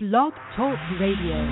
Blog Talk Radio.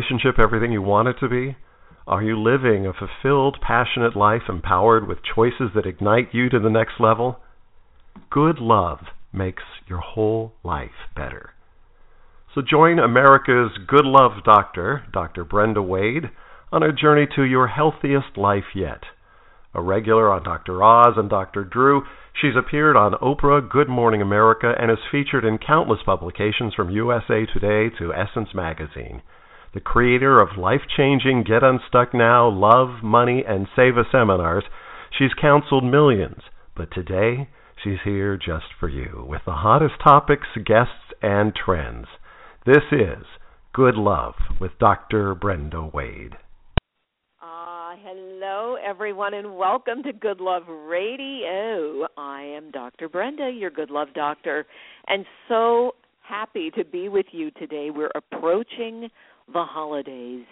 Relationship everything you want it to be? Are you living a fulfilled, passionate life empowered with choices that ignite you to the next level? Good love makes your whole life better. So join America's Good Love Doctor, Dr. Brenda Wade, on a journey to your healthiest life yet. A regular on Dr. Oz and Dr. Drew, she's appeared on Oprah, Good Morning America, and is featured in countless publications from USA Today to Essence Magazine. The creator of life changing Get Unstuck Now, Love, Money, and Save a seminars, she's counseled millions. But today, she's here just for you with the hottest topics, guests, and trends. This is Good Love with Dr. Brenda Wade. Ah, hello everyone, and welcome to Good Love Radio. I am Dr. Brenda, your Good Love Doctor, and so happy to be with you today. We're approaching the holidays,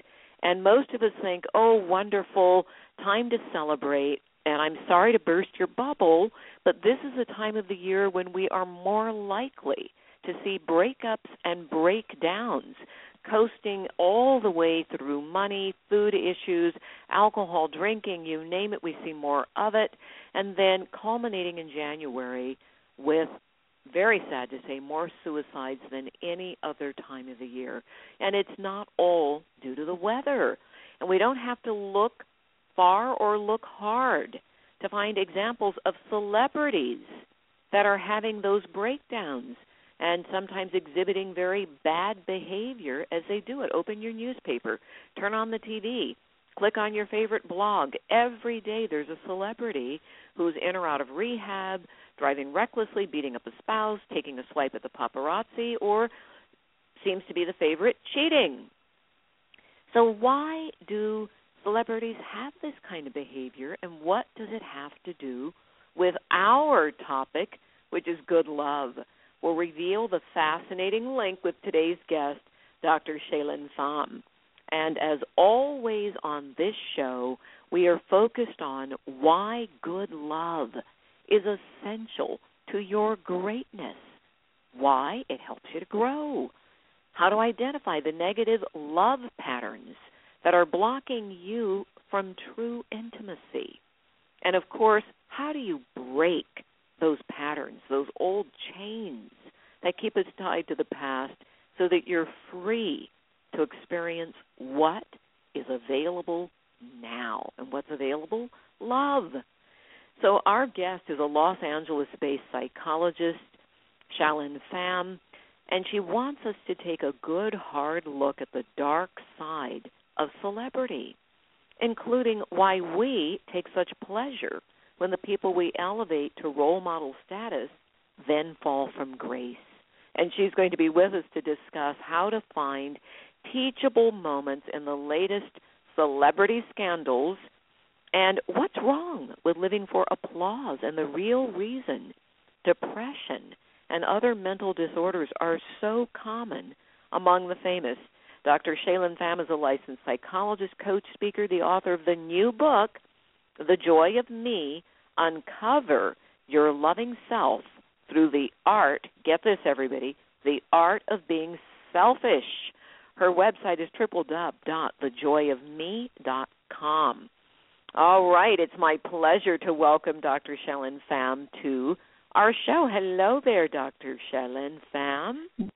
and most of us think, oh, wonderful, time to celebrate. And I'm sorry to burst your bubble, but this is a time of the year when we are more likely to see breakups and breakdowns coasting all the way through money, food issues, alcohol, drinking, you name it, we see more of it. And then culminating in January with, very sad to say, more suicides than any other time of the year. And it's not all due to the weather. And we don't have to look far or look hard to find examples of celebrities that are having those breakdowns and sometimes exhibiting very bad behavior as they do it. Open your newspaper, turn on the TV, click on your favorite blog. Every day there's a celebrity who's in or out of rehab, driving recklessly, beating up a spouse, taking a swipe at the paparazzi, or seems to be the favorite, cheating. So, why do celebrities have this kind of behavior, and what does it have to do with our topic, which is good love? We'll reveal the fascinating link with today's guest, Dr. Shaelyn Pham. And as always on this show, we are focused on why good love is essential to your greatness, why it helps you to grow, how to identify the negative love patterns that are blocking you from true intimacy, and of course, how do you break those patterns, those old chains that keep us tied to the past so that you're free to experience what is available now. And what's available? Love. So, our guest is a Los Angeles based psychologist, Shaelyn Pham, and she wants us to take a good hard look at the dark side of celebrity, including why we take such pleasure when the people we elevate to role model status then fall from grace. And she's going to be with us to discuss how to find teachable moments in the latest celebrity scandals and what's wrong with living for applause and the real reason depression and other mental disorders are so common among the famous. Dr. Shaelyn Pham is a licensed psychologist, coach, speaker, the author of the new book, The Joy of Me Uncover Your Loving Self through the art, get this everybody, the art of being selfish. Her website is www.thejoyofme.com. All right, it's my pleasure to welcome Dr. Shaelyn Pham to our show. Hello there, Dr. Shaelyn Pham.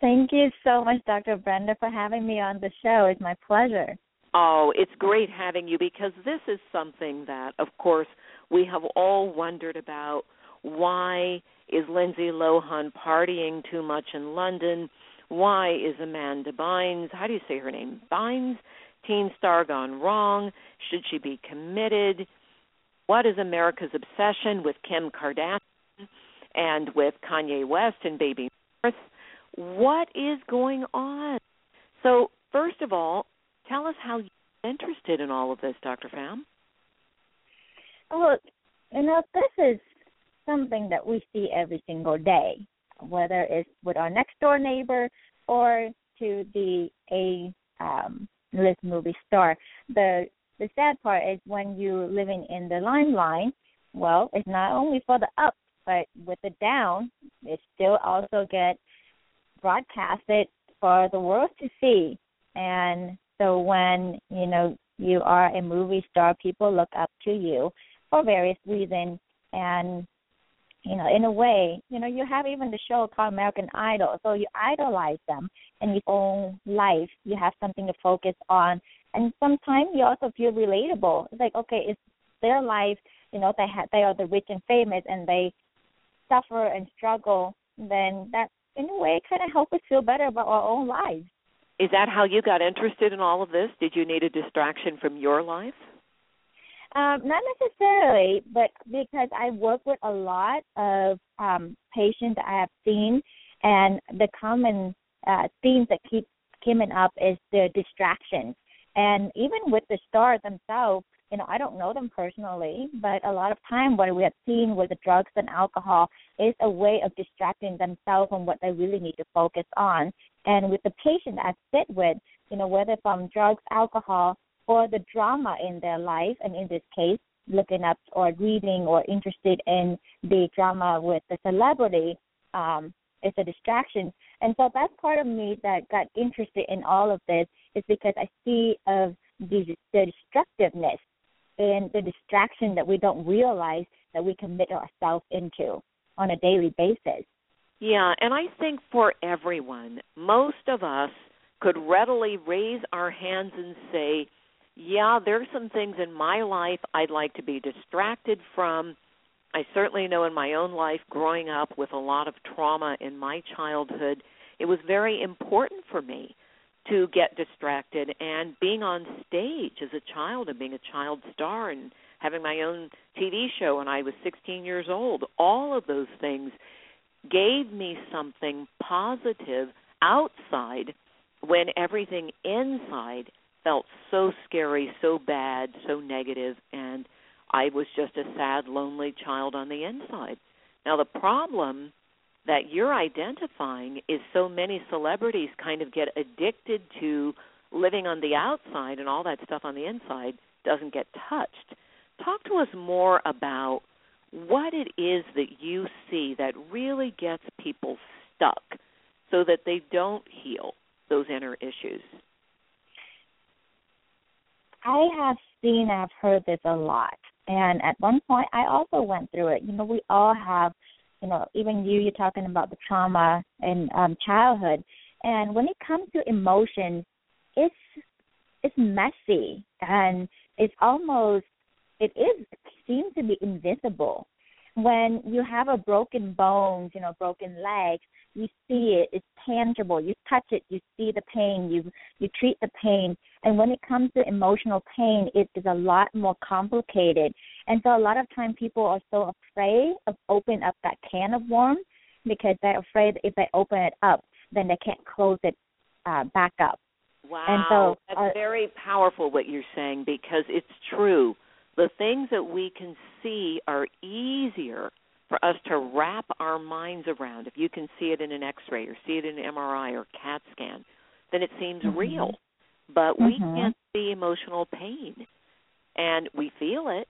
Thank you so much, Dr. Brenda, for having me on the show. It's my pleasure. Oh, it's great having you because this is something that, of course, we have all wondered about. Why is Lindsay Lohan partying too much in London? Why is Amanda Bynes, how do you say her name? Bynes, teen star gone wrong? Should she be committed? What is America's obsession with Kim Kardashian and with Kanye West and Baby North? What is going on? So, first of all, tell us how you're interested in all of this, Dr. Pham. Well, you know, this is something that we see every single day, whether it's with our next door neighbor or to the A um, list movie star. The the sad part is when you living in the limelight. Well, it's not only for the up, but with the down, it still also get broadcasted for the world to see. And so when you know you are a movie star, people look up to you for various reasons, and you know, in a way, you know, you have even the show called American Idol, so you idolize them in your own life. You have something to focus on, and sometimes you also feel relatable. It's like, okay, it's their life. You know, they have they are the rich and famous, and they suffer and struggle. Then that, in a way, kind of helps us feel better about our own lives. Is that how you got interested in all of this? Did you need a distraction from your life? Um, not necessarily, but because I work with a lot of um, patients I have seen, and the common uh, themes that keep coming up is the distractions. And even with the stars themselves, you know, I don't know them personally, but a lot of time what we have seen with the drugs and alcohol is a way of distracting themselves from what they really need to focus on. And with the patient I sit with, you know, whether from drugs, alcohol, or the drama in their life, and in this case, looking up or reading or interested in the drama with the celebrity um, is a distraction. And so that's part of me that got interested in all of this is because I see of the, the destructiveness and the distraction that we don't realize that we commit ourselves into on a daily basis. Yeah, and I think for everyone, most of us could readily raise our hands and say, yeah, there's some things in my life I'd like to be distracted from. I certainly know in my own life, growing up with a lot of trauma in my childhood, it was very important for me to get distracted. And being on stage as a child and being a child star and having my own TV show when I was 16 years old, all of those things gave me something positive outside when everything inside felt so scary, so bad, so negative, and I was just a sad, lonely child on the inside. Now, the problem that you're identifying is so many celebrities kind of get addicted to living on the outside and all that stuff on the inside doesn't get touched. Talk to us more about what it is that you see that really gets people stuck so that they don't heal those inner issues. I have seen, I've heard this a lot. And at one point, I also went through it. You know, we all have, you know, even you, you're talking about the trauma in um, childhood. And when it comes to emotions, it's it's messy and it's almost it is seems to be invisible. When you have a broken bones, you know, broken legs, you see it it's tangible. You touch it you see the pain you you treat the pain. And when it comes to emotional pain it is a lot more complicated. And so a lot of time people are so afraid of opening up that can of worms because they're afraid if they open it up then they can't close it uh, back up. Wow and so that's uh, very powerful what you're saying because it's true the things that we can see are easier for us to wrap our minds around. If you can see it in an X-ray or see it in an MRI or CAT scan, then it seems mm-hmm. real. But we mm-hmm. can't see emotional pain, and we feel it.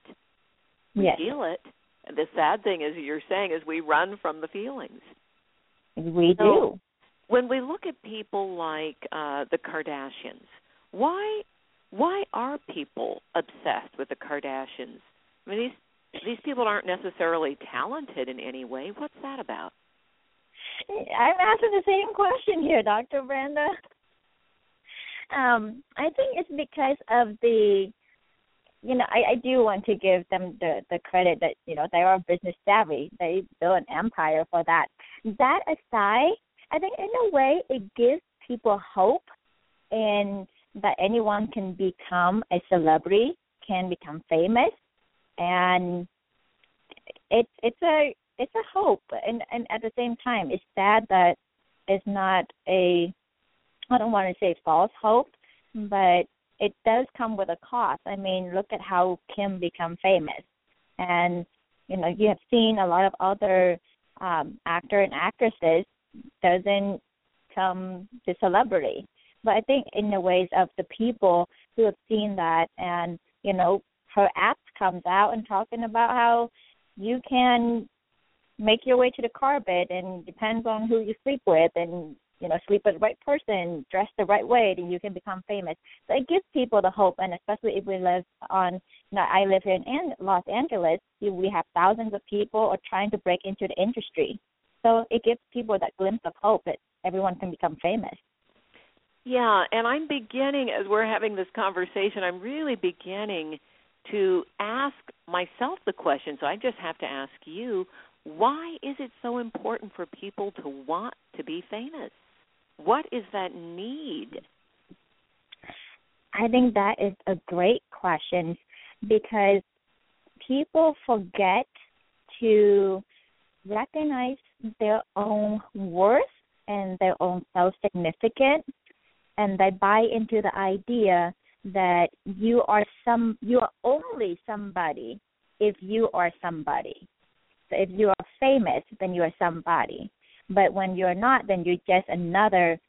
We yes. feel it. And the sad thing is, you're saying, is we run from the feelings. We so do. When we look at people like uh, the Kardashians, why why are people obsessed with the Kardashians? I mean, these these people aren't necessarily talented in any way. What's that about? I'm asking the same question here, Dr. Brenda. Um, I think it's because of the you know, I, I do want to give them the the credit that you know they are business savvy. They built an empire for that. That aside, I think in a way it gives people hope in that anyone can become a celebrity, can become famous, and it's it's a it's a hope, and and at the same time, it's sad that it's not a I don't want to say false hope, but it does come with a cost. I mean, look at how Kim became famous, and you know you have seen a lot of other um, actor and actresses doesn't come to celebrity. But I think in the ways of the people who have seen that, and you know, her app comes out and talking about how you can make your way to the carpet and depends on who you sleep with and you know sleep with the right person dress the right way then you can become famous. So it gives people the hope and especially if we live on you know i live here in los angeles we have thousands of people are trying to break into the industry. So it gives people that glimpse of hope that everyone can become famous yeah and i'm beginning as we're having this conversation i'm really beginning to ask myself the question so i just have to ask you why is it so important for people to want to be famous? What is that need? I think that is a great question because people forget to recognize their own worth and their own self significance and they buy into the idea that you are some you are only somebody if you are somebody So if you are famous, then you are somebody. But when you're not, then you're just another,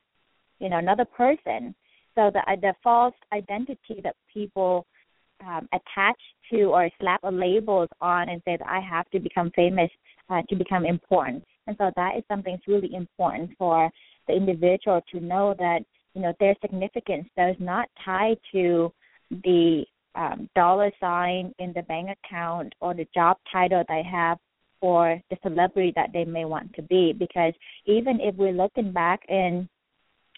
you know, another person. So the the false identity that people um, attach to or slap a labels on and say that I have to become famous uh, to become important. And so that is something that's really important for the individual to know that you know their significance does not tie to the um, dollar sign in the bank account or the job title they have or the celebrity that they may want to be. Because even if we're looking back and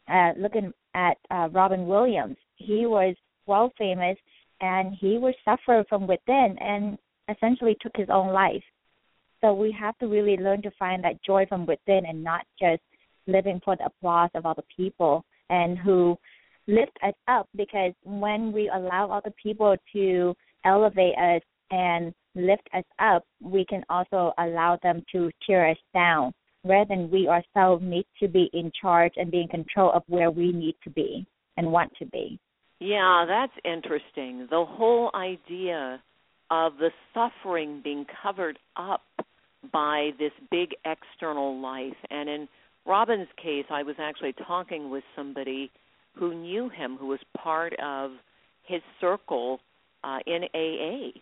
uh, looking at uh, Robin Williams, he was well famous and he was suffer from within and essentially took his own life. So we have to really learn to find that joy from within and not just living for the applause of other people and who lift us up because when we allow other people to elevate us and lift us up, we can also allow them to tear us down rather than we ourselves need to be in charge and be in control of where we need to be and want to be. Yeah, that's interesting. The whole idea of the suffering being covered up by this big external life. And in Robin's case, I was actually talking with somebody who knew him, who was part of his circle uh, in AA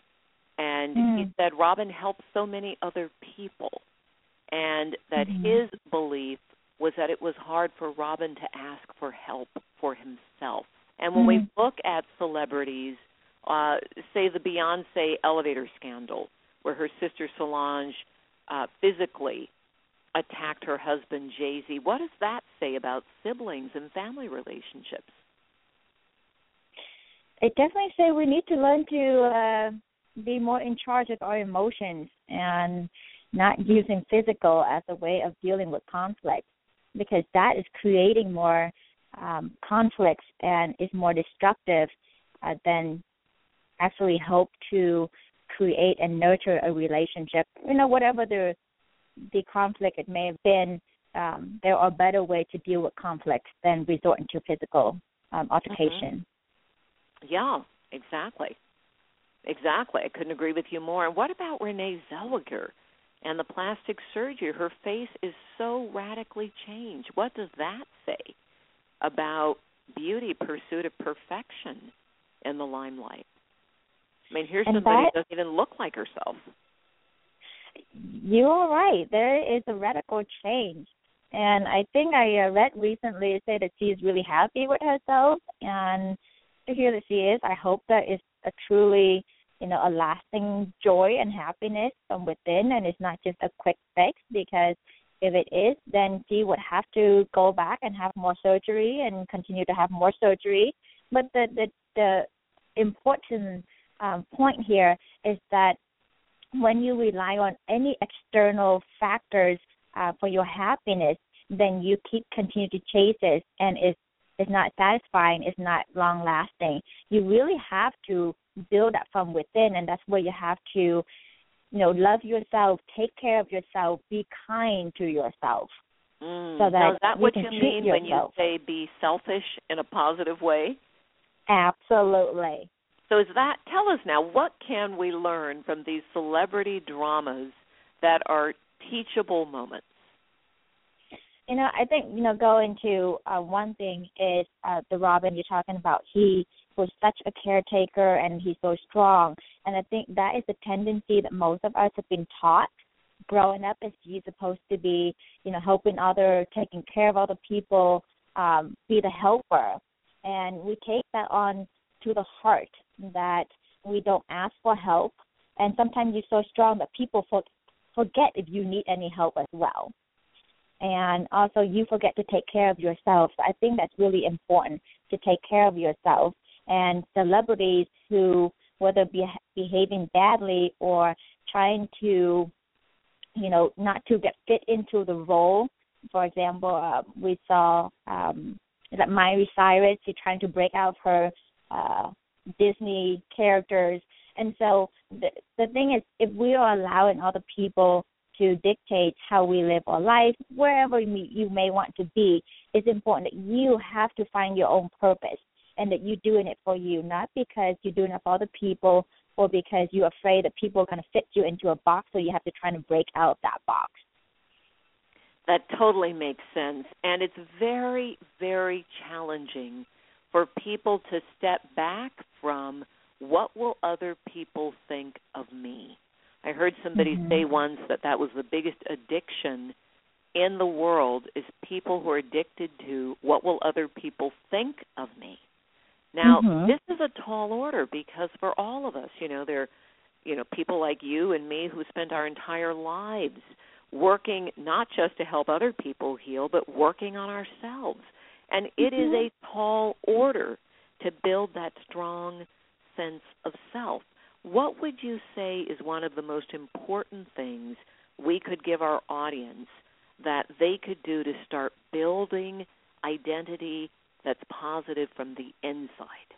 and mm. he said Robin helped so many other people, and that mm-hmm. his belief was that it was hard for Robin to ask for help for himself. And when mm we look at celebrities, uh, say the Beyonce elevator scandal, where her sister Solange uh, physically attacked her husband Jay Z, what does that say about siblings and family relationships? It definitely say we need to learn to uh, be more in charge of our emotions and not using physical as a way of dealing with conflict because that is creating more um, conflicts and is more destructive uh, than actually hope to create and nurture a relationship. You know, whatever the the conflict it may have been, um, there are better ways to deal with conflict than resorting to physical um, altercation. Mm-hmm. Yeah, exactly. Exactly. I couldn't agree with you more. And what about Renee Zellweger and the plastic surgery? Her face is so radically changed. What does that say about beauty, pursuit of perfection in the limelight? I mean, here's and somebody that, who doesn't even look like herself. You are right. There is a radical change. And I think I uh, read recently say that she's really happy with herself. And to hear that she is, I hope that it's a truly you know a lasting joy and happiness from within and it's not just a quick fix because if it is then she would have to go back and have more surgery and continue to have more surgery but the the the important um, point here is that when you rely on any external factors uh, for your happiness then you keep continue to chase it and it's it's not satisfying, it's not long lasting. You really have to build that from within, and that's where you have to, you know, love yourself, take care of yourself, be kind to yourself. Mm. So that now, is that you what you mean when you say be selfish in a positive way? Absolutely. So is that tell us now what can we learn from these celebrity dramas that are teachable moments? You know, I think you know going to uh, one thing is uh, the Robin you're talking about. He was such a caretaker and he's so strong, and I think that is a tendency that most of us have been taught growing up as he's supposed to be, you know, helping other, taking care of other people, um, be the helper, and we take that on to the heart that we don't ask for help, and sometimes you're so strong that people for, forget if you need any help as well and also you forget to take care of yourself. I think that's really important to take care of yourself. And celebrities who, whether be behaving badly or trying to, you know, not to get fit into the role. For example, uh, we saw um, that Miley Cyrus, she's trying to break out of her uh, Disney characters. And so the the thing is, if we are allowing other people to dictate how we live our life, wherever you may, want to be, it's important that you have to find your own purpose and that you're doing it for you, not because you're doing it for other people or because you're afraid that people are going to fit you into a box, so you have to try to break out of that box. That totally makes sense. And it's very, very challenging for people to step back from what will other people think of me? I heard somebody Mhm. say once that that was the biggest addiction in the world is people who are addicted to what will other people think of me. Now, Mhm. this is a tall order because for all of us, you know, there you know, people like you and me who spent our entire lives working not just to help other people heal, but working on ourselves. And it is Mhm. a tall order to build that strong sense of self. What would you say is one of the most important things we could give our audience that they could do to start building identity that's positive from the inside?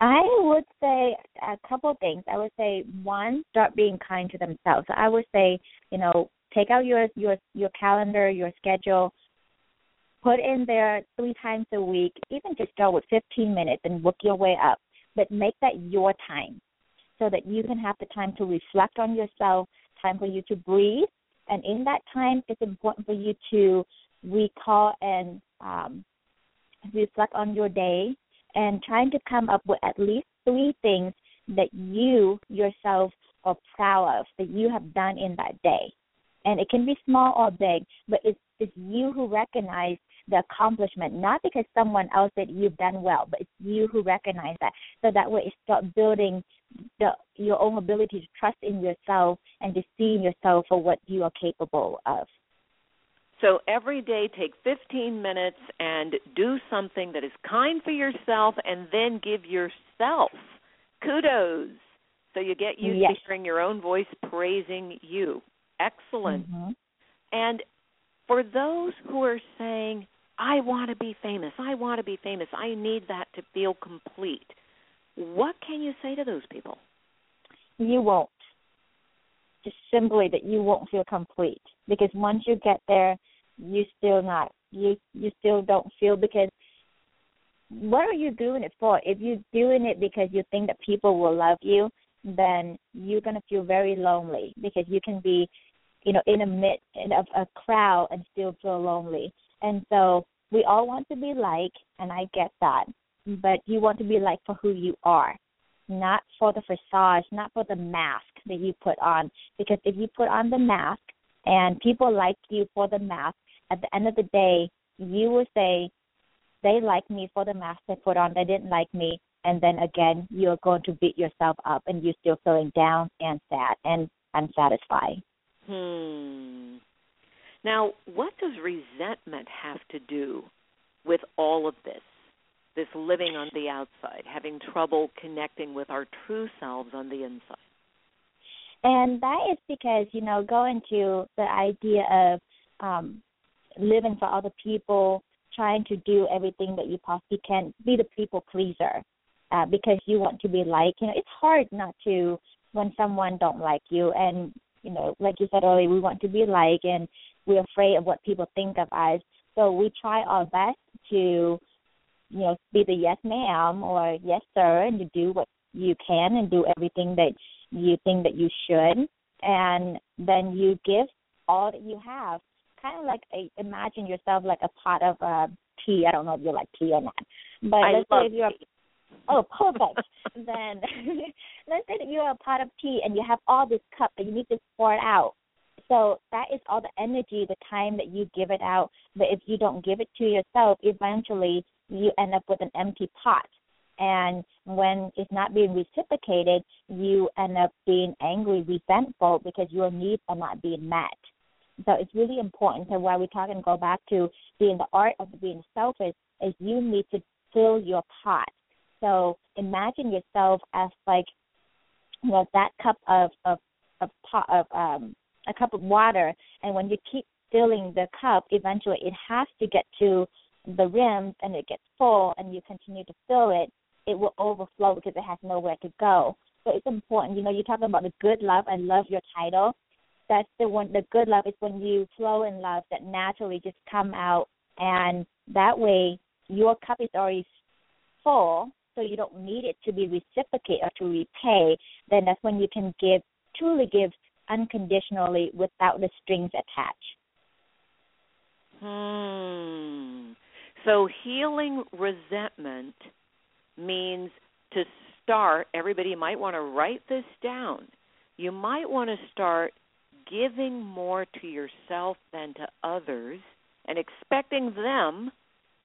I would say a couple things. I would say one, start being kind to themselves. I would say, you know, take out your your your calendar, your schedule, put in there three times a week, even just start with 15 minutes and work your way up. But make that your time so that you can have the time to reflect on yourself, time for you to breathe. And in that time, it's important for you to recall and um, reflect on your day and trying to come up with at least three things that you yourself are proud of that you have done in that day. And it can be small or big, but it's, it's you who recognize the accomplishment, not because someone else said you've done well, but it's you who recognize that. So that way it start building the your own ability to trust in yourself and to see yourself for what you are capable of. So every day take 15 minutes and do something that is kind for yourself and then give yourself kudos. So you get used Yes. to hearing your own voice praising you. Excellent. Mm-hmm. And for those who are saying, I want to be famous, I want to be famous, I need that to feel complete, what can you say to those people? you won't. Just simply that you won't feel complete because once you get there, you still not you you still don't feel because what are you doing it for? If you're doing it because you think that people will love you, then you're gonna feel very lonely because you can be, you know, in a midst of a crowd and still feel lonely. And so we all want to be like, and I get that, but you want to be like for who you are not for the facade, not for the mask that you put on. Because if you put on the mask and people like you for the mask, at the end of the day, you will say, they like me for the mask I put on, they didn't like me. And then again, you're going to beat yourself up and you're still feeling down and sad and unsatisfied. Hmm. Now, what does resentment have to do with all of this? This living on the outside, having trouble connecting with our true selves on the inside. And that is because, you know, going to the idea of um living for other people trying to do everything that you possibly can, be the people pleaser, uh, because you want to be liked. You know, it's hard not to when someone don't like you, and you know, like you said earlier, we want to be liked, and we're afraid of what people think of us. So we try our best to, you know, be the yes ma'am or yes sir, and to do what you can and do everything that you think that you should, and then you give all that you have kind of like a, imagine yourself like a pot of uh, tea. I don't know if you like tea or not, but I let's say if you're tea. Oh perfect. then let's say that you're a pot of tea and you have all this cup and you need to pour it out. So that is all the energy, the time that you give it out. But if you don't give it to yourself, eventually you end up with an empty pot. And when it's not being reciprocated, you end up being angry, resentful because your needs are not being met. So it's really important. So while we talk and go back to being the art of being selfish, is you need to fill your pot. So imagine yourself as like know that cup of of of pot of um a cup of water, and when you keep filling the cup, eventually it has to get to the rim, and it gets full, and you continue to fill it. It will overflow because it has nowhere to go. So it's important. You know, you're talking about the good love. I love your title that's the one the good love is when you flow in love that naturally just come out and that way your cup is already full so you don't need it to be reciprocated or to repay then that's when you can give truly give unconditionally without the strings attached Hmm. So healing resentment means to start, everybody might want to write this down. You might want to start giving more to yourself than to others and expecting them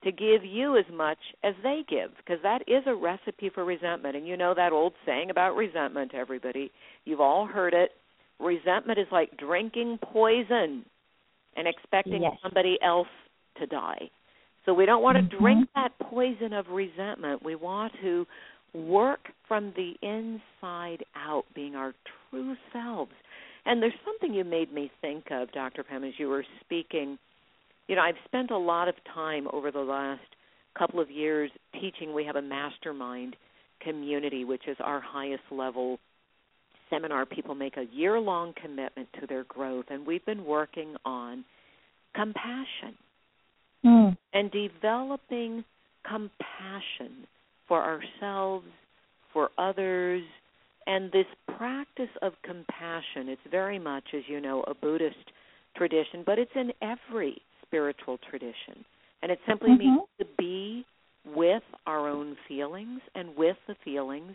to give you as much as they give because that is a recipe for resentment and you know that old saying about resentment everybody you've all heard it resentment is like drinking poison and expecting Yes. somebody else to die so we don't want to Mhm. drink that poison of resentment we want to work from the inside out being our true selves and there's something you made me think of, Dr. Pam, as you were speaking. You know, I've spent a lot of time over the last couple of years teaching. We have a mastermind community, which is our highest level seminar. People make a year long commitment to their growth, and we've been working on compassion mm. and developing compassion for ourselves, for others, and this practice of compassion, it's very much, as you know, a Buddhist tradition, but it's in every spiritual tradition. And it simply Mhm. means to be with our own feelings and with the feelings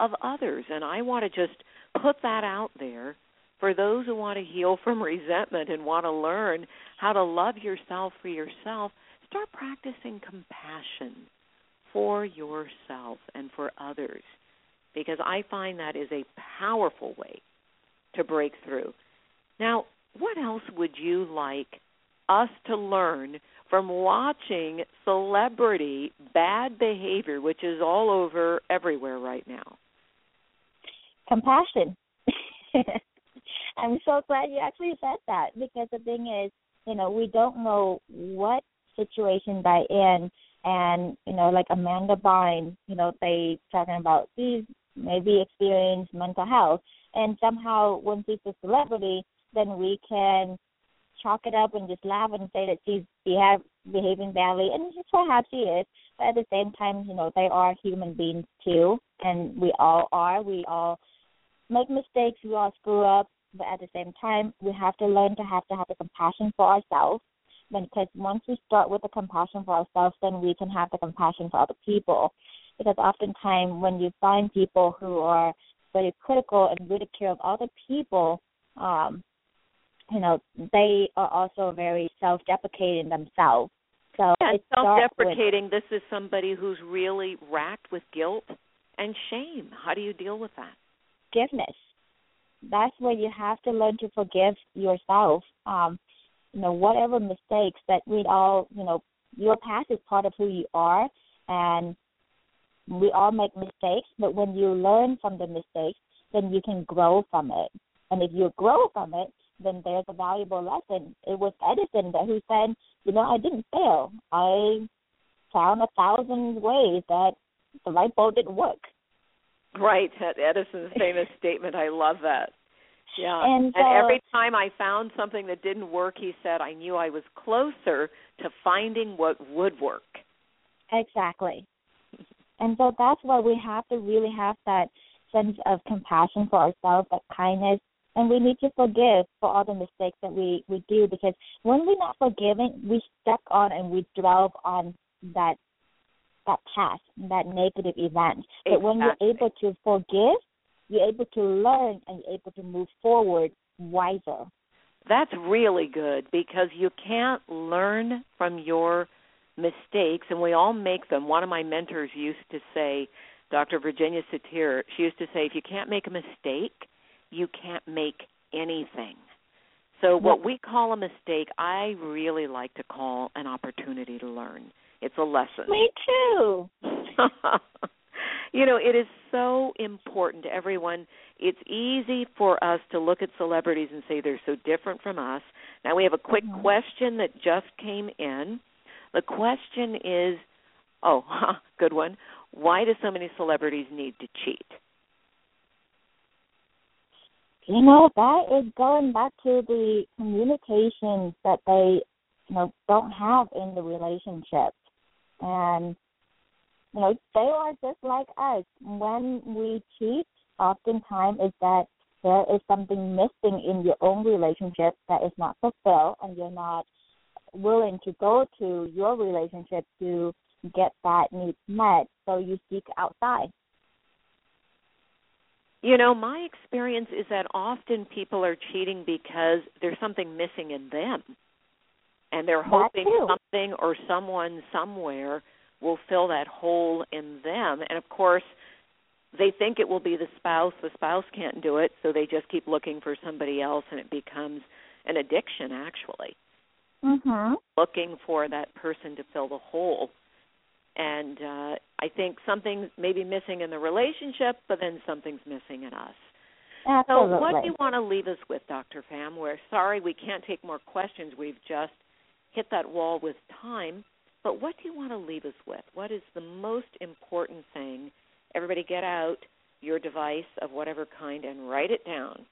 of others. And I want to just put that out there for those who want to heal from resentment and want to learn how to love yourself for yourself. Start practicing compassion for yourself and for others because I find that is a powerful way to break through. Now, what else would you like us to learn from watching celebrity bad behavior, which is all over everywhere right now? compassion. I'm so glad you actually said that because the thing is, you know, we don't know what situation they're in, and you know, like Amanda Bynes, you know, they talking about these maybe experience mental health, and somehow when she's a celebrity, then we can chalk it up and just laugh and say that she's behave, behaving badly, and perhaps she is. But at the same time, you know, they are human beings too, and we all are. We all make mistakes. We all screw up. But at the same time, we have to learn to have to have the compassion for ourselves. Because once we start with the compassion for ourselves, then we can have the compassion for other people. Because oftentimes, when you find people who are very critical and ridicule of other people, um, you know, they are also very self-deprecating themselves. So Yeah, it starts with self-deprecating. This is somebody who's really racked with guilt and shame. How do you deal with that? forgiveness. That's where you have to learn to forgive yourself. Um, you know, whatever mistakes that we all, you know, your past is part of who you are, and we all make mistakes. But when you learn from the mistakes, then you can grow from it. And if you grow from it, then there's a valuable lesson. It was Edison that who said, you know, I didn't fail. I found a thousand ways that the light bulb didn't work. Right, Edison's famous statement. I love that. Yeah. And, and uh, every time I found something that didn't work, he said, I knew I was closer to finding what would work. Exactly. And so that's why we have to really have that sense of compassion for ourselves, that kindness, and we need to forgive for all the mistakes that we we do because when we're not forgiving, we stuck on and we dwell on that that past, that negative event. But when you're able to forgive, you're able to learn and you're able to move forward wiser. That's really good because you can't learn from your mistakes, and we all make them. One of my mentors used to say, Dr. Virginia Satir, she used to say, if you can't make a mistake, you can't make anything. So, what we call a mistake, I really like to call an opportunity to learn. It's a lesson. Me too. you know, it is so important to everyone. It's easy for us to look at celebrities and say they're so different from us. Now, we have a quick Mhm. question that just came in. The question is oh, good one. Why do so many celebrities need to cheat? You know, that is going back to the communication that they, you know, don't have in the relationship. And, you know, they are just like us. When we cheat, oftentimes is that there is something missing in your own relationship that is not fulfilled and you're not willing to go to your relationship to get that need met. So you seek outside. You know, my experience is that often people are cheating because there's something missing in them. And they're hoping something or someone somewhere will fill that hole in them. And of course, they think it will be the spouse. The spouse can't do it, so they just keep looking for somebody else and it becomes an addiction actually. Mhm. Looking for that person to fill the hole. And uh I think something's maybe missing in the relationship, but then something's missing in us. Absolutely. So, what do you want to leave us with, Dr. Pham? We're sorry we can't take more questions. We've just hit that wall with time. But what do you want to leave us with? What is the most important thing? Everybody, get out your device of whatever kind and write it down.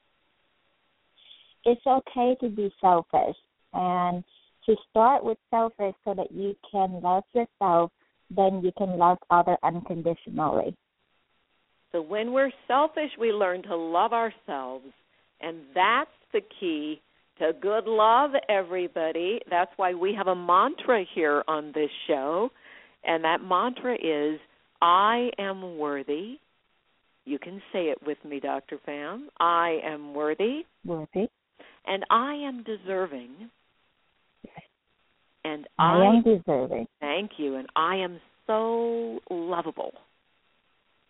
it's okay to be selfish and to start with selfish so that you can love yourself, then you can love other unconditionally. So, when we're selfish, we learn to love ourselves. And that's the key to good love, everybody. That's why we have a mantra here on this show. And that mantra is I am worthy. You can say it with me, Dr. Pham. I am worthy Worthy. and I am deserving. And I I, am deserving. thank you, and I am so lovable.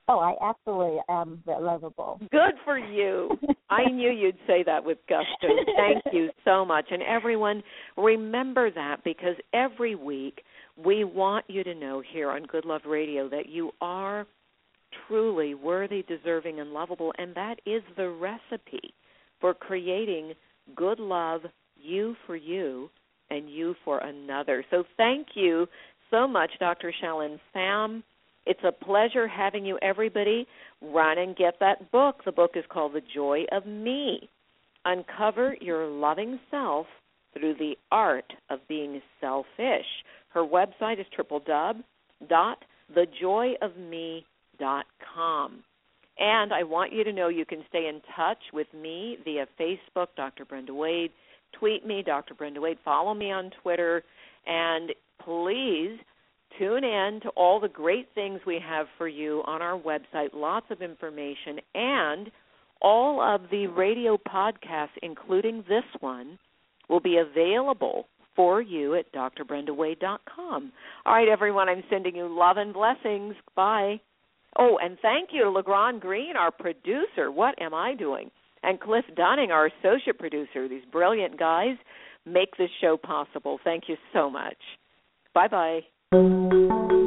Oh, I absolutely am lovable. Good for you. I knew you'd say that with gusto. Thank you so much. And everyone, remember that because every week we want you to know here on Good Love Radio that you are truly worthy, deserving, and lovable. And that is the recipe for creating good love, you for you, and you for another. So thank you so much, Dr. Shaelyn Pham. It's a pleasure having you, everybody. Run and get that book. The book is called The Joy of Me. Uncover your loving self through the art of being selfish. Her website is www.thejoyofme.com. And I want you to know you can stay in touch with me via Facebook, Dr. Brenda Wade. Tweet me, Dr. Brenda Wade. Follow me on Twitter. And please tune in to all the great things we have for you on our website. Lots of information. And all of the radio podcasts, including this one, will be available for you at drbrendawade.com. All right, everyone, I'm sending you love and blessings. Bye. Oh, and thank you to LeGrand Green, our producer. What am I doing? And Cliff Dunning, our associate producer. These brilliant guys make this show possible. Thank you so much. Bye bye.